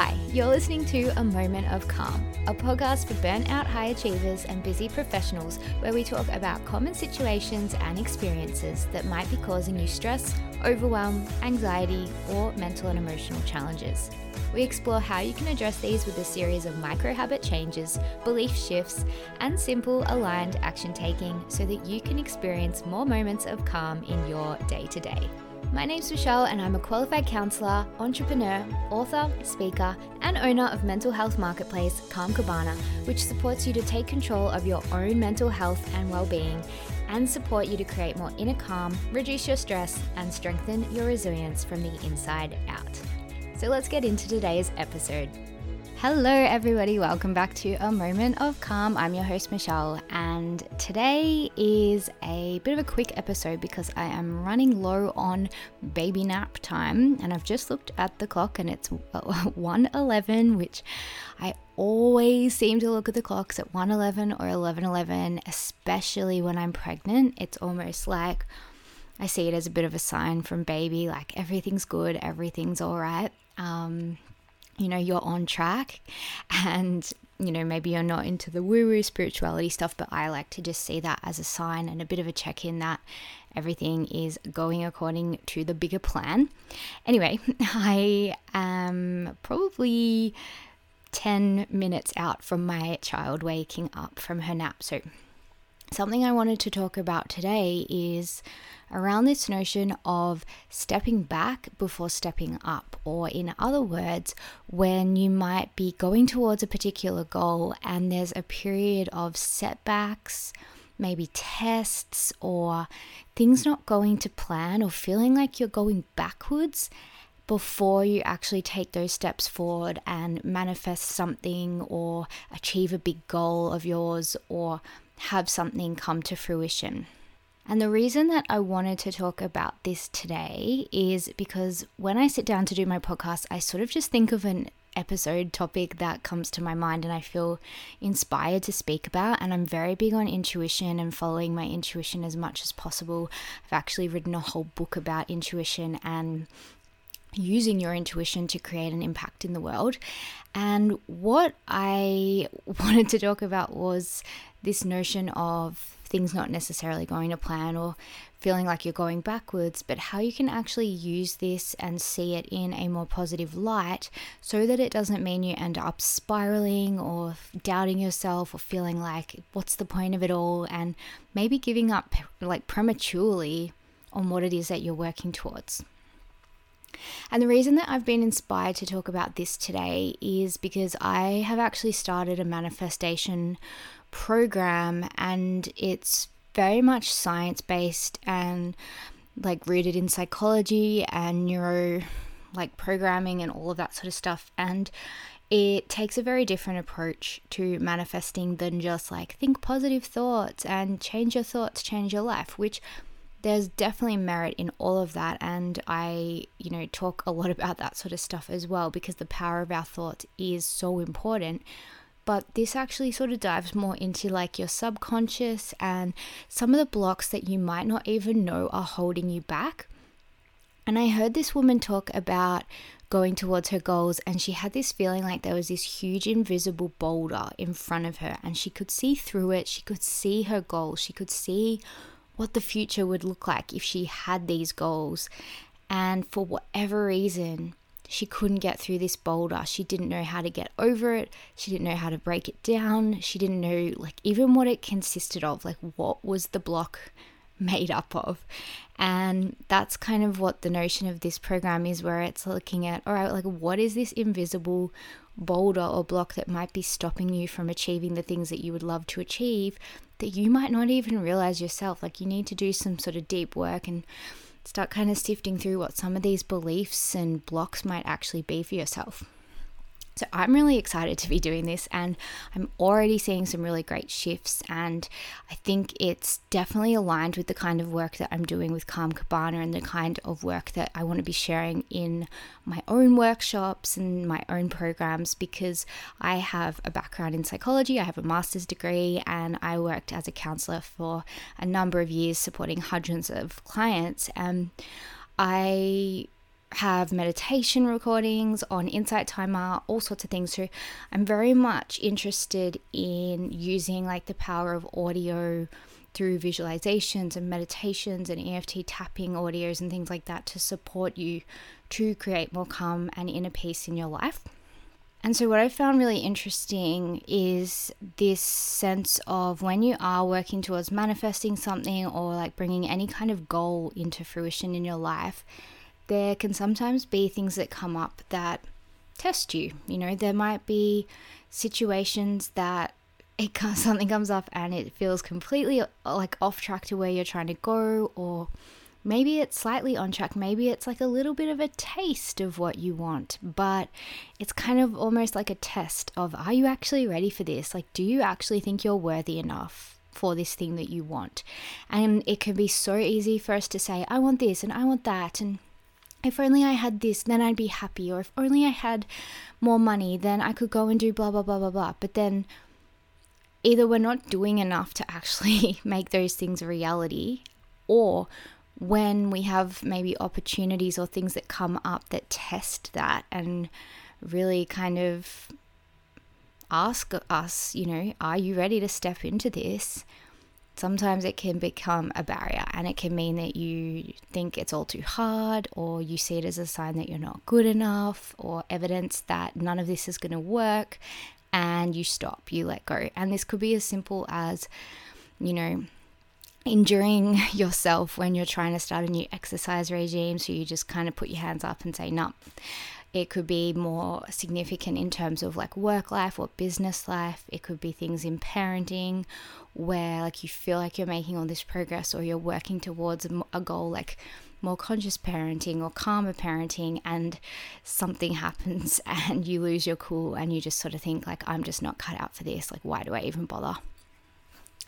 Hi, you're listening to A Moment of Calm, a podcast for burnout high achievers and busy professionals where we talk about common situations and experiences that might be causing you stress, overwhelm, anxiety, or mental and emotional challenges. We explore how you can address these with a series of micro habit changes, belief shifts, and simple aligned action taking so that you can experience more moments of calm in your day to day. My name's Michelle, and I'm a qualified counselor, entrepreneur, author, speaker, and owner of mental health marketplace Calm Cabana, which supports you to take control of your own mental health and well being and support you to create more inner calm, reduce your stress, and strengthen your resilience from the inside out. So let's get into today's episode. Hello, everybody. Welcome back to A Moment of Calm. I'm your host, Michelle, and today is a bit of a quick episode because I am running low on baby nap time, and I've just looked at the clock and it's 1:11, which I always seem to look at the clocks at 1:11 or 11:11, especially when I'm pregnant. It's almost like I see it as a bit of a sign from baby, like everything's good, everything's all right. Um, you know, you're on track and, you know, maybe you're not into the woo woo spirituality stuff, but I like to just see that as a sign and a bit of a check in that everything is going according to the bigger plan. Anyway, I am probably 10 minutes out from my child waking up from her nap. So, something I wanted to talk about today is around this notion of stepping back before stepping up, or in other words, when you might be going towards a particular goal and there's a period of setbacks, maybe tests, or things not going to plan, or feeling like you're going backwards before you actually take those steps forward and manifest something or achieve a big goal of yours or have something come to fruition. And the reason that I wanted to talk about this today is because when I sit down to do my podcast, I sort of just think of an episode topic that comes to my mind and I feel inspired to speak about. And I'm very big on intuition and following my intuition as much as possible. I've actually written a whole book about intuition and using your intuition to create an impact in the world. And what I wanted to talk about was this notion of things not necessarily going to plan or feeling like you're going backwards, but how you can actually use this and see it in a more positive light so that it doesn't mean you end up spiraling or doubting yourself or feeling like, what's the point of it all? And maybe giving up like prematurely on what it is that you're working towards. And the reason that I've been inspired to talk about this today is because I have actually started a manifestation program and it's very much science based and like rooted in psychology and neuro like programming and all of that sort of stuff. And it takes a very different approach to manifesting than just like think positive thoughts and change your thoughts change your life which there's definitely merit in all of that and i you know talk a lot about that sort of stuff as well because the power of our thoughts is so important but this actually sort of dives more into like your subconscious and some of the blocks that you might not even know are holding you back. And I heard this woman talk about going towards her goals, and she had this feeling like there was this huge invisible boulder in front of her, and she could see through it. She could see her goals. She could see what the future would look like if she had these goals. And for whatever reason, she couldn't get through this boulder. She didn't know how to get over it. She didn't know how to break it down. She didn't know, like, even what it consisted of, like, what was the block made up of. And that's kind of what the notion of this program is, where it's looking at, all right, like, what is this invisible boulder or block that might be stopping you from achieving the things that you would love to achieve that you might not even realize yourself? Like, you need to do some sort of deep work and start kind of sifting through what some of these beliefs and blocks might actually be for yourself. So I'm really excited to be doing this and I'm already seeing some really great shifts and I think it's definitely aligned with the kind of work that I'm doing with Calm Cabana and the kind of work that I want to be sharing in my own workshops and my own programs because I have a background in psychology, I have a master's degree and I worked as a counselor for a number of years supporting hundreds of clients and I have meditation recordings on Insight Timer, all sorts of things. So I'm very much interested in using like the power of audio through visualizations and meditations and EFT tapping audios and things like that to support you to create more calm and inner peace in your life. And so, what I found really interesting is this sense of when you are working towards manifesting something or like bringing any kind of goal into fruition in your life, there can sometimes be things that come up that test you. You know, there might be situations that it something comes up and it feels completely like off track to where you're trying to go or maybe it's slightly on track maybe it's like a little bit of a taste of what you want but it's kind of almost like a test of are you actually ready for this like do you actually think you're worthy enough for this thing that you want and it can be so easy for us to say i want this and i want that and if only I had this, then I'd be happy. Or if only I had more money, then I could go and do blah, blah, blah, blah, blah. But then either we're not doing enough to actually make those things a reality, or when we have maybe opportunities or things that come up that test that and really kind of ask us, you know, are you ready to step into this? Sometimes it can become a barrier and it can mean that you think it's all too hard or you see it as a sign that you're not good enough or evidence that none of this is going to work and you stop, you let go. And this could be as simple as, you know, injuring yourself when you're trying to start a new exercise regime. So you just kind of put your hands up and say, no. It could be more significant in terms of like work life or business life. It could be things in parenting where like you feel like you're making all this progress or you're working towards a goal like more conscious parenting or calmer parenting and something happens and you lose your cool and you just sort of think like I'm just not cut out for this like why do I even bother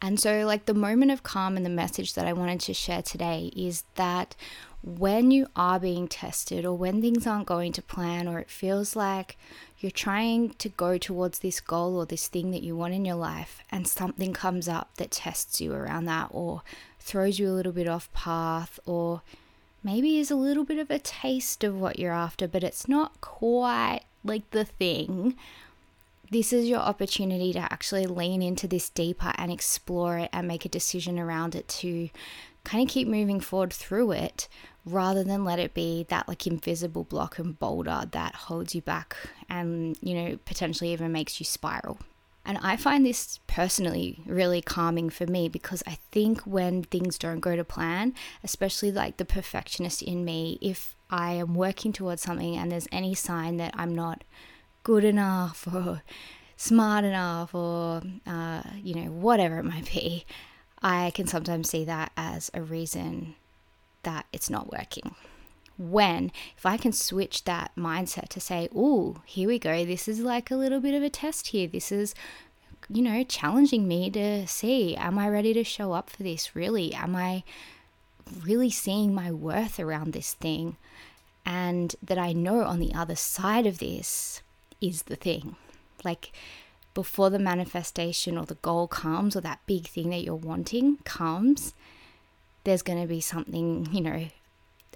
and so like the moment of calm and the message that I wanted to share today is that when you are being tested or when things aren't going to plan or it feels like you're trying to go towards this goal or this thing that you want in your life and something comes up that tests you around that or throws you a little bit off path or maybe is a little bit of a taste of what you're after but it's not quite like the thing. This is your opportunity to actually lean into this deeper and explore it and make a decision around it to kind of keep moving forward through it rather than let it be that like invisible block and boulder that holds you back and you know potentially even makes you spiral. And I find this personally really calming for me because I think when things don't go to plan, especially like the perfectionist in me, if I am working towards something and there's any sign that I'm not good enough or smart enough or, uh, you know, whatever it might be, I can sometimes see that as a reason that it's not working. When, if I can switch that mindset to say, oh, here we go, this is like a little bit of a test here. This is, you know, challenging me to see, am I ready to show up for this? Really? Am I really seeing my worth around this thing? And that I know on the other side of this is the thing. Like, before the manifestation or the goal comes or that big thing that you're wanting comes, there's going to be something, you know,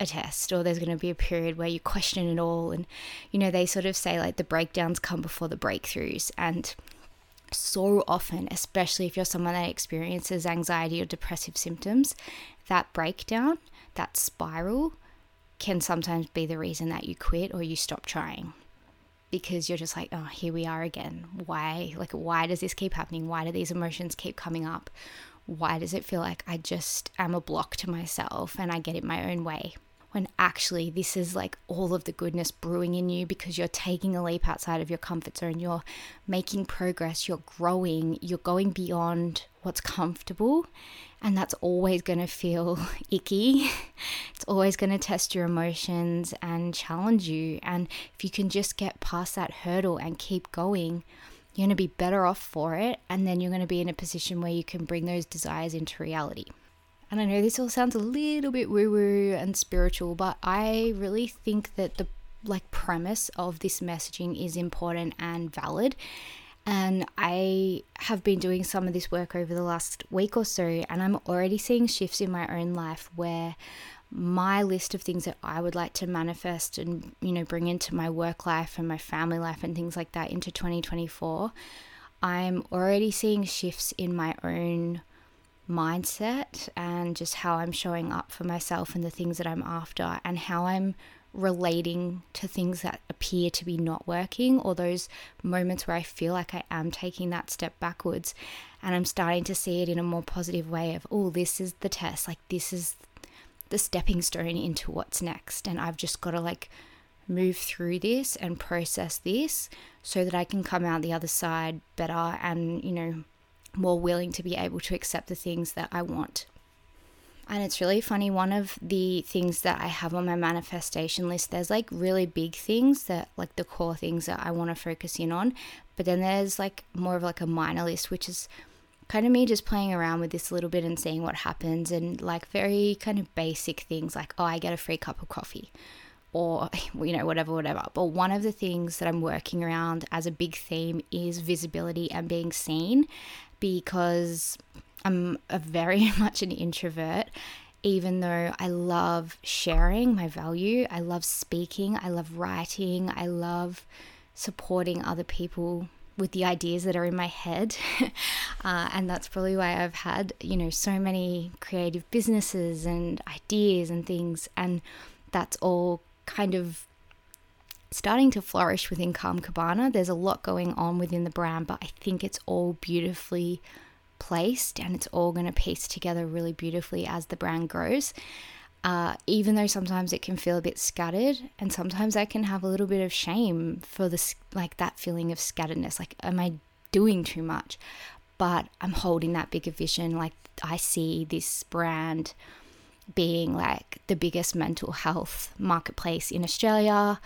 a test or there's going to be a period where you question it all. And, you know, they sort of say like the breakdowns come before the breakthroughs. And so often, especially if you're someone that experiences anxiety or depressive symptoms, that breakdown, that spiral, can sometimes be the reason that you quit or you stop trying because you're just like, oh, here we are again. Why? Like, why does this keep happening? Why do these emotions keep coming up? Why does it feel like I just am a block to myself and I get in my own way? When actually, this is like all of the goodness brewing in you because you're taking a leap outside of your comfort zone. You're making progress, you're growing, you're going beyond what's comfortable. And that's always going to feel icky. It's always going to test your emotions and challenge you. And if you can just get past that hurdle and keep going, you're going to be better off for it. And then you're going to be in a position where you can bring those desires into reality. And I know this all sounds a little bit woo woo and spiritual, but I really think that the like premise of this messaging is important and valid. And I have been doing some of this work over the last week or so, and I'm already seeing shifts in my own life where my list of things that I would like to manifest and, you know, bring into my work life and my family life and things like that into 2024, I'm already seeing shifts in my own mindset and just how I'm showing up for myself and the things that I'm after and how I'm relating to things that appear to be not working or those moments where I feel like I am taking that step backwards. And I'm starting to see it in a more positive way of oh this is the test. Like this is the stepping stone into what's next and I've just got to like move through this and process this so that I can come out the other side better and you know more willing to be able to accept the things that I want and it's really funny. One of the things that I have on my manifestation list, there's like really big things that, like the core things that I want to focus in on. But then there's like more of like a minor list, which is kind of me just playing around with this a little bit and seeing what happens. And like very kind of basic things like, oh, I get a free cup of coffee or, you know, whatever, whatever. But one of the things that I'm working around as a big theme is visibility and being seen because I'm a very much an introvert, even though I love sharing my value. I love speaking. I love writing. I love supporting other people with the ideas that are in my head. uh, and that's probably why I've had, you know, so many creative businesses and ideas and things. And that's all kind of starting to flourish within Calm Cabana. There's a lot going on within the brand, but I think it's all beautifully placed and it's all going to piece together really beautifully as the brand grows. Uh, even though sometimes it can feel a bit scattered, and sometimes I can have a little bit of shame for this, like that feeling of scatteredness. Like, am I doing too much? But I'm holding that bigger vision. Like, I see this brand being like the biggest mental health marketplace in Australia,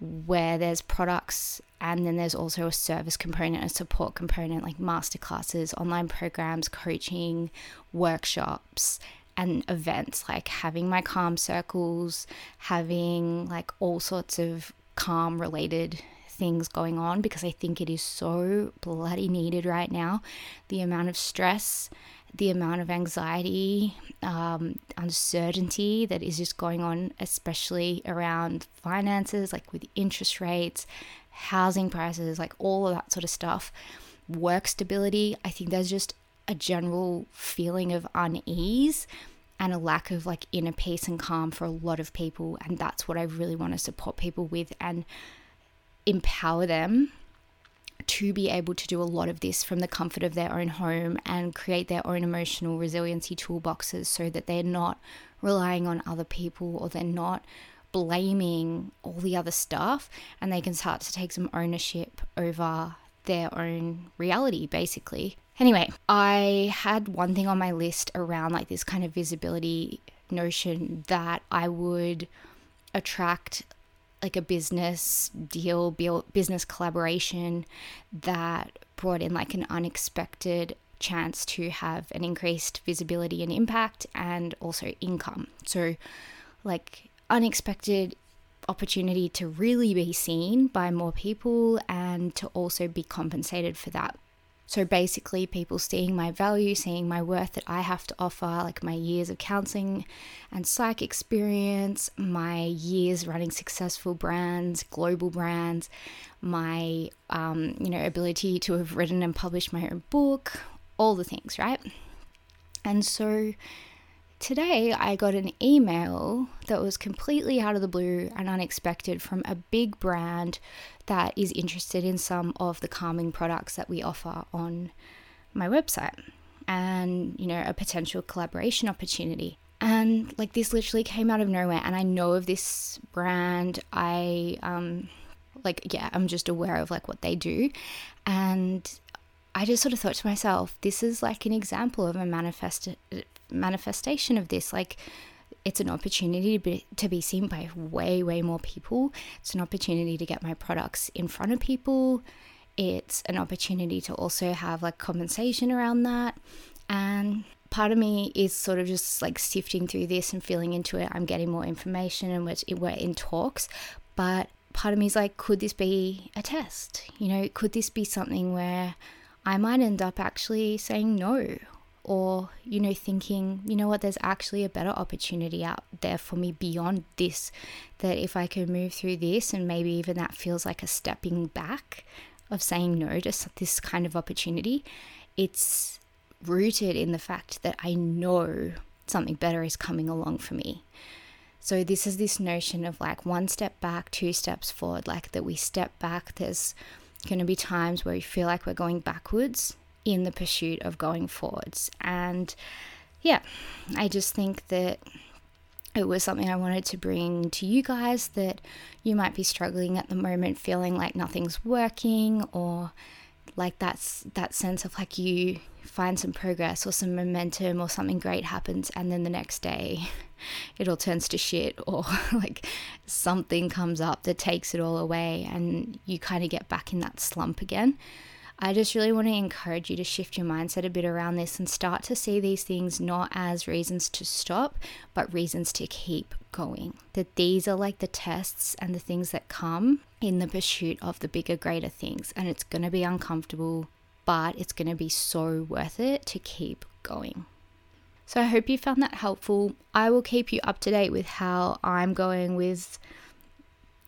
where there's products and then there's also a service component, a support component like masterclasses, online programs, coaching, workshops, and events like having my calm circles, having like all sorts of calm related things going on because I think it is so bloody needed right now. The amount of stress, the amount of anxiety, um, uncertainty that is just going on, especially around finances, like with interest rates housing prices, like all of that sort of stuff, work stability. I think there's just a general feeling of unease and a lack of like inner peace and calm for a lot of people. And that's what I really want to support people with and empower them to be able to do a lot of this from the comfort of their own home and create their own emotional resiliency toolboxes so that they're not relying on other people or they're not blaming all the other stuff and they can start to take some ownership over their own reality, basically. Anyway, I had one thing on my list around like this kind of visibility notion that I would attract like a business deal, business collaboration that brought in like an unexpected chance to have an increased visibility and impact and also income. So, like, unexpected opportunity to really be seen by more people and to also be compensated for that. So basically, people seeing my value, seeing my worth that I have to offer, like my years of counseling and psych experience, my years running successful brands, global brands, my um, you know ability to have written and published my own book, all the things, right? And so Today, I got an email that was completely out of the blue and unexpected from a big brand that is interested in some of the calming products that we offer on my website and, you know, a potential collaboration opportunity. And like this literally came out of nowhere. And I know of this brand. I, um, like, yeah, I'm just aware of like what they do. And I just sort of thought to myself, this is like an example of a manifest manifestation of this. Like, it's an opportunity to be, to be seen by way, way more people. It's an opportunity to get my products in front of people. It's an opportunity to also have like compensation around that. And part of me is sort of just like sifting through this and feeling into it. I'm getting more information and we're, we're in talks. But part of me is like, could this be a test? You know, could this be something where I might end up actually saying no or, you know, thinking, you know what, there's actually a better opportunity out there for me beyond this. That if I can move through this, and maybe even that feels like a stepping back of saying no to this kind of opportunity, it's rooted in the fact that I know something better is coming along for me. So, this is this notion of like one step back, two steps forward, like that we step back. There's going to be times where we feel like we're going backwards in the pursuit of going forwards. And yeah, I just think that it was something I wanted to bring to you guys that you might be struggling at the moment, feeling like nothing's working or like that's that sense of like you find some progress or some momentum or something great happens and then the next day it all turns to shit or like something comes up that takes it all away and you kind of get back in that slump again. I just really want to encourage you to shift your mindset a bit around this and start to see these things not as reasons to stop, but reasons to keep going. That these are like the tests and the things that come in the pursuit of the bigger, greater things. And it's going to be uncomfortable, but it's going to be so worth it to keep going. So I hope you found that helpful. I will keep you up to date with how I'm going with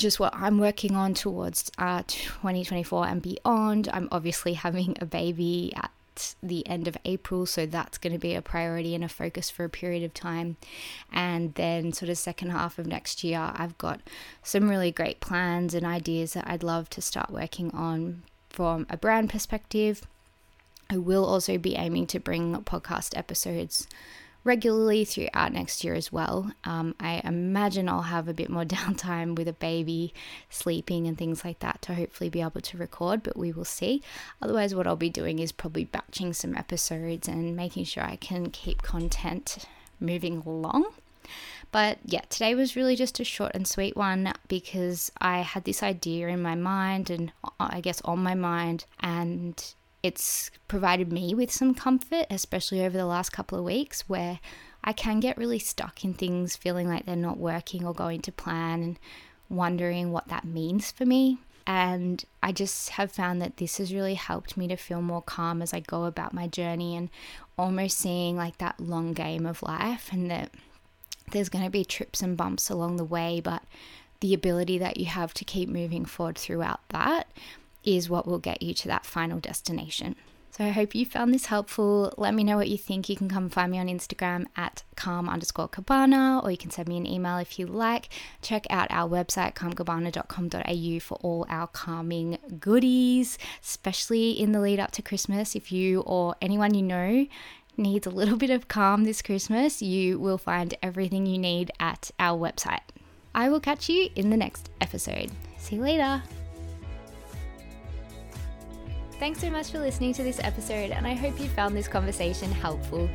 just what I'm working on towards uh, 2024 and beyond. I'm obviously having a baby at the end of April, so that's going to be a priority and a focus for a period of time. And then, sort of, second half of next year, I've got some really great plans and ideas that I'd love to start working on from a brand perspective. I will also be aiming to bring podcast episodes regularly throughout next year as well. Um, I imagine I'll have a bit more downtime with a baby sleeping and things like that to hopefully be able to record, but we will see. Otherwise, what I'll be doing is probably batching some episodes and making sure I can keep content moving along. But yeah, today was really just a short and sweet one because I had this idea in my mind and uh, I guess on my mind, and it's provided me with some comfort, especially over the last couple of weeks where I can get really stuck in things, feeling like they're not working or going to plan, and wondering what that means for me. And I just have found that this has really helped me to feel more calm as I go about my journey and almost seeing like that long game of life, and that there's going to be trips and bumps along the way, but the ability that you have to keep moving forward throughout that is what will get you to that final destination. So I hope you found this helpful. Let me know what you think. You can come find me on Instagram at calm underscore cabana, or you can send me an email if you like. Check out our website, calmcabana.com.au, for all our calming goodies, especially in the lead up to Christmas. If you or anyone you know needs a little bit of calm this Christmas, you will find everything you need at our website. I will catch you in the next episode. See you later. Thanks so much for listening to this episode, and I hope you found this conversation helpful.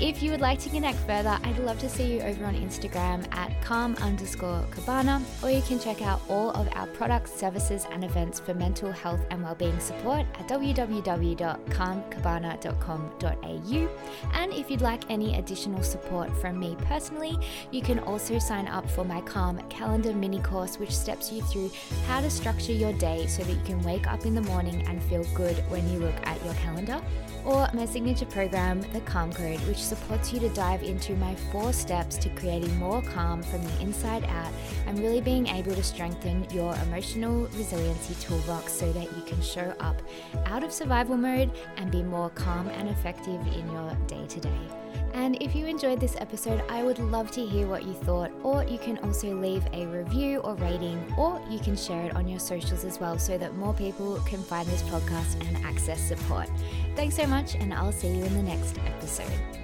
If you would like to connect further, I'd love to see you over on Instagram at calm underscore cabana, or you can check out all of our products, services, and events for mental health and wellbeing support at www.calmcabana.com.au. And if you'd like any additional support from me personally, you can also sign up for my Calm Calendar mini course, which steps you through how to structure your day so that you can wake up in the morning and feel good when you look at your calendar, or my signature program, the Calm Code, which supports you to dive into my four steps to creating more calm from the inside out and really being able to strengthen your emotional resiliency toolbox so that you can show up out of survival mode and be more calm and effective in your day to day. And if you enjoyed this episode, I would love to hear what you thought, or you can also leave a review or rating, or you can share it on your socials as well so that more people can find this podcast and access support. Thanks so much, and I'll see you in the next episode.